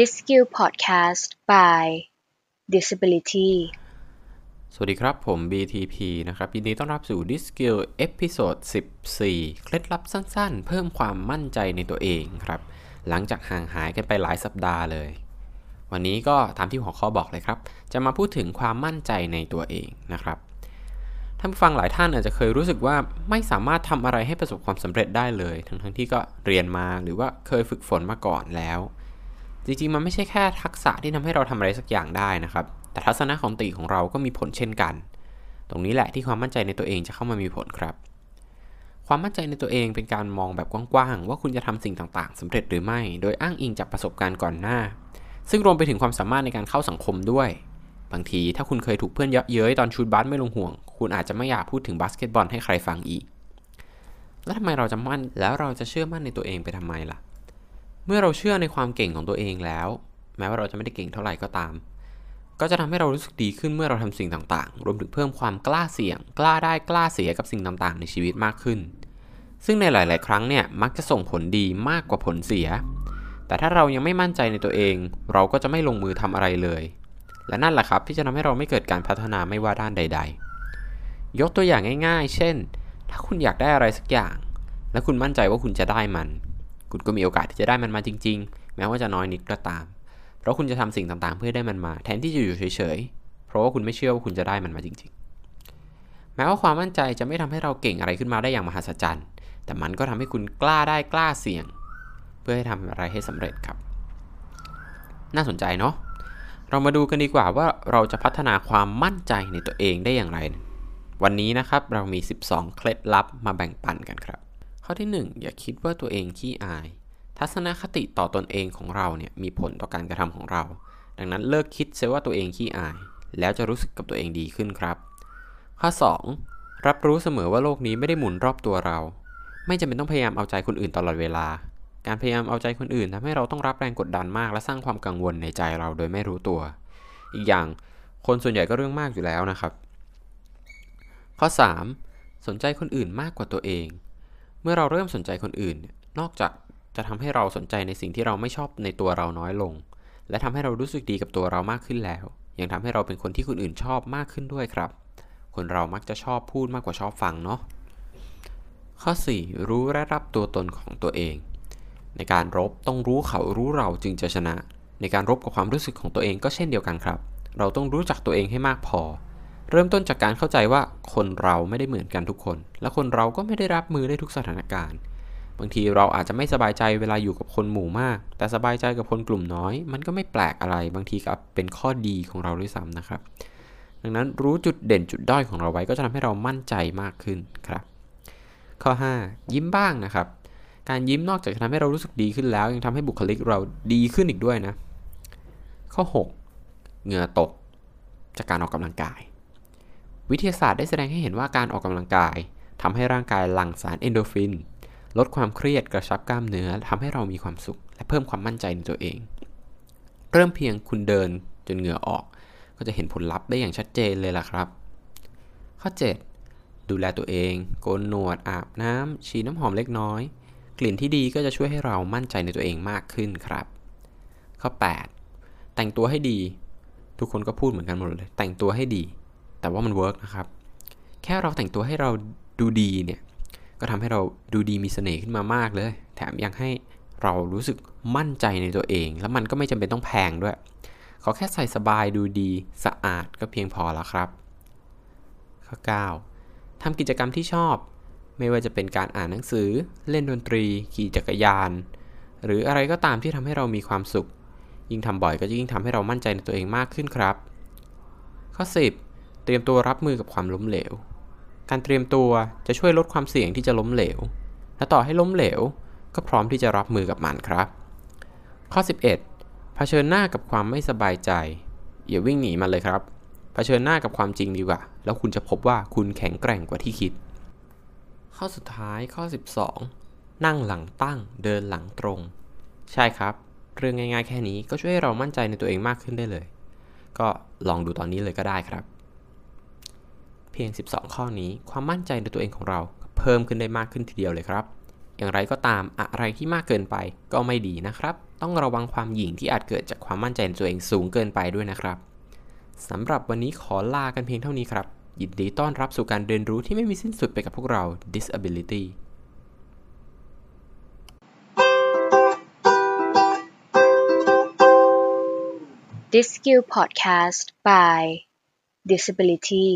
This Skill Podcast by Disability สวัสดีครับผม BTP นะครับยินดีต้อนรับสู่ This Skill เอพิโซด14 เคล็ดลับสั้นๆ เพิ่มความมั่นใจในตัวเองครับ หลังจากห่างหายกันไปหลายสัปดาห์เลย วันนี้ก็ตามที่หัวข้อบอกเลยครับ จะมาพูดถึงความมั่นใจในตัวเองนะครับท่านผู้ฟังหลายท่านอาจจะเคยรู้สึกว่าไม่สามารถทำอะไรให้ประสบความสำเร็จได้เลย ทั้งๆที่ก็เรียนมาหรือว่าเคยฝึกฝนมาก่อนแล้ว จริงๆ มันไม่ใช่แค่ทักษะที่ทำให้เราทำอะไรสักอย่างได้นะครับ แต่ทัศนคติของเราก็มีผลเช่นกัน ตรงนี้แหละที่ความมั่นใจในตัวเองจะเข้ามามีผลครับ ความมั่นใจในตัวเองเป็นการมองแบบกว้างๆ ว่าคุณจะทำสิ่งต่างๆสำเร็จหรือไม่ โดยอ้างอิงจากประสบการณ์ก่อนหน้า ซึ่งรวมไปถึงความสามารถในการเข้าสังคมด้วย บางทีถ้าคุณเคยถูกเพื่อนเยาะเย้ยตอนชูดบาสไม่ลงห่วง คุณอาจจะไม่อยากพูดถึงบาสเกตบอลให้ใครฟังอีก แล้วทำไมเราจะมั่น แล้วเราจะเชื่อมั่นในตัวเองไปทำไมล่ะ เมื่อเราเชื่อในความเก่งของตัวเองแล้ว แม้ว่าเราจะไม่ได้เก่งเท่าไหร่ก็ตาม ก็จะทำให้เรารู้สึกดีขึ้นเมื่อเราทำสิ่งต่างๆ รวมถึงเพิ่มความกล้าเสี่ยง กล้าได้กล้าเสียกับสิ่งต่างๆ ในชีวิตมากขึ้น ซึ่งในหลาย ๆ ครั้งเนี่ยมักจะส่งผลดีมากกว่าผลเสีย แต่ถ้าเรายังไม่มั่นใจในตัวเอง เราก็จะไม่ลงมือทำอะไรเลย และนั่นแหละครับที่จะทำให้เราไม่เกิดการพัฒนาไม่ว่าด้านใด ๆ ยกตัวอย่างง่าย ๆ เช่น ถ้าคุณอยากได้อะไรสักอย่าง และคุณมั่นใจว่าคุณจะได้มัน คุณก็มีโอกาสที่จะได้มันมาจริง ๆ แม้ว่าจะน้อยนิดก็ตาม เพราะคุณจะทำสิ่งต่างๆ เพื่อได้มันมา แทนที่จะอยู่เฉยๆ เพราะว่าคุณไม่เชื่อว่าคุณจะได้มันมาจริง ๆ แม้ว่าความมั่นใจจะไม่ทำให้เราเก่งอะไรขึ้นมาได้อย่างมหัศจรรย์ แต่มันก็ทำให้คุณกล้าได้กล้าเสี่ยง เพื่อให้ทำอะไรให้สำเร็จครับ น่าสนใจเนาะ เรามาดูกันดีกว่าว่าเราจะพัฒนาความมั่นใจในตัวเองได้อย่างไร วันนี้นะครับเรามี 12 เคล็ดลับมาแบ่งปันกันครับ ข้อที่ 1 อย่าคิดว่าตัวเองขี้อาย ทัศนคติต่อตอนเองของเราเนี่ยมีผลต่อการกระทำของเรา ดังนั้นเลิกคิดเสียว่าตัวเองขี้อาย แล้วจะรู้สึกกับตัวเองดีขึ้นครับ ข้อ 2 รับรู้เสมอว่าโลกนี้ไม่ได้หมุนรอบตัวเรา ไม่จำเป็นต้องพยายามเอาใจคนอื่นตลอดเวลา การพยายามเอาใจคนอื่นทำให้เราต้องรับแรงกดดันมาก และสร้างความกังวลในใจเราโดยไม่รู้ตัว อีกอย่างคนส่วนใหญ่ก็เรื่องมากอยู่แล้วนะครับ ข้อ 3. สนใจคนอื่นมากกว่าตัวเอง มื่อเราเริ่มสนใจคนอื่น นอกจากจะทำให้เราสนใจในสิ่งที่เราไม่ชอบในตัวเราน้อยลง และทำให้เรารู้สึกดีกับตัวเรามากขึ้นแล้ว ยังทำให้เราเป็นคนที่คนอื่นชอบมากขึ้นด้วยครับ คนเรามักจะชอบพูดมากกว่าชอบฟังเนาะข้อ 4. รู้และรับตัวตนของตัวเอง ในการรบต้องรู้เขารู้เราจึงจะชนะ ในการรบกับความรู้สึกของตัวเองก็เช่นเดียวกันครับ เราต้องรู้จักตัวเองให้มากพอ เริ่มต้นจากการเข้าใจว่าคนเราไม่ได้เหมือนกันทุกคน และคนเราก็ไม่ได้รับมือได้ทุกสถานการณ์ บางทีเราอาจจะไม่สบายใจเวลาอยู่กับคนหมู่มาก แต่สบายใจกับคนกลุ่มน้อย มันก็ไม่แปลกอะไร บางทีก็เป็นข้อดีของเราด้วยซ้ำนะครับ ดังนั้นรู้จุดเด่นจุดด้อยของเราไว้ก็จะทำให้เรามั่นใจมากขึ้นครับ ข้อ 5 ยิ้มบ้างนะครับ การยิ้มนอกจากจะทำให้เรารู้สึกดีขึ้นแล้ว ยังทำให้บุคลิกเราดีขึ้นอีกด้วยนะ ข้อ 6 เหงื่อตกจากการออกกำลังกาย วิทยาศาสตร์ได้แสดงให้เห็นว่าการออกกำลังกายทำให้ร่างกายหลั่งสารเอนโดฟิน ลดความเครียดกระชับกล้ามเนื้อทำให้เรามีความสุข และเพิ่มความมั่นใจในตัวเอง เริ่มเพียงคุณเดินจนเหงื่อออก ก็จะเห็นผลลัพธ์ได้อย่างชัดเจนเลยล่ะครับ ข้อ 7 ดูแลตัวเอง โกนหนวดอาบน้ำฉีดน้ำหอมเล็กน้อย กลิ่นที่ดีก็จะช่วยให้เรามั่นใจในตัวเองมากขึ้นครับ ข้อ 8 แต่งตัวให้ดี ทุกคนก็พูดเหมือนกันหมดเลย แต่งตัวให้ดี แต่ว่ามันเวิร์กนะครับ แค่เราแต่งตัวให้เราดูดีเนี่ย ก็ทำให้เราดูดีมีเสน่ห์ขึ้นมามากเลย แถมยังให้เรารู้สึกมั่นใจในตัวเอง แล้วมันก็ไม่จำเป็นต้องแพงด้วย ขอแค่ใส่สบายดูดีสะอาดก็เพียงพอแล้วครับ ข้อ 9ทำกิจกรรมที่ชอบ ไม่ว่าจะเป็นการอ่านหนังสือ เล่นดนตรี ขี่จักรยาน หรืออะไรก็ตามที่ทำให้เรามีความสุข ยิ่งทำบ่อยก็จะยิ่งทำให้เรามั่นใจในตัวเองมากขึ้นครับ ข้อ 10 เตรียมตัวรับมือกับความล้มเหลว การเตรียมตัวจะช่วยลดความเสี่ยงที่จะล้มเหลว และต่อให้ล้มเหลว ก็พร้อมที่จะรับมือกับมันครับ ข้อ 11 เผชิญหน้ากับความไม่สบายใจ อย่าวิ่งหนีมันเลยครับ เผชิญหน้ากับความจริงดีกว่า แล้วคุณจะพบว่าคุณแข็งแกร่งกว่าที่คิด ข้อสุดท้ายข้อ 12 นั่งหลังตั้ง เดินหลังตรง ใช่ครับ เรื่องง่ายๆแค่นี้ก็ช่วยให้เรามั่นใจในตัวเองมากขึ้นได้เลย ก็ลองดูตอนนี้เลยก็ได้ครับ พียง 12 ข้อนี้ความมั่นใจในตัวเองของเราเพิ่มขึ้นได้มากขึ้นทีเดียวเลยครับ อย่างไรก็ตามอะไรที่มากเกินไปก็ไม่ดีนะครับ ต้องระวังความหยิ่งที่อาจเกิดจากความมั่นใจในตัวเองสูงเกินไปด้วยนะครับสำหรับวันนี้ขอลากันเพียงเท่านี้ครับ ยินดีต้อนรับสู่การเรียนรู้ที่ไม่มีสิ้นสุดไปกับพวกเรา Disability This Skill Podcast by Disability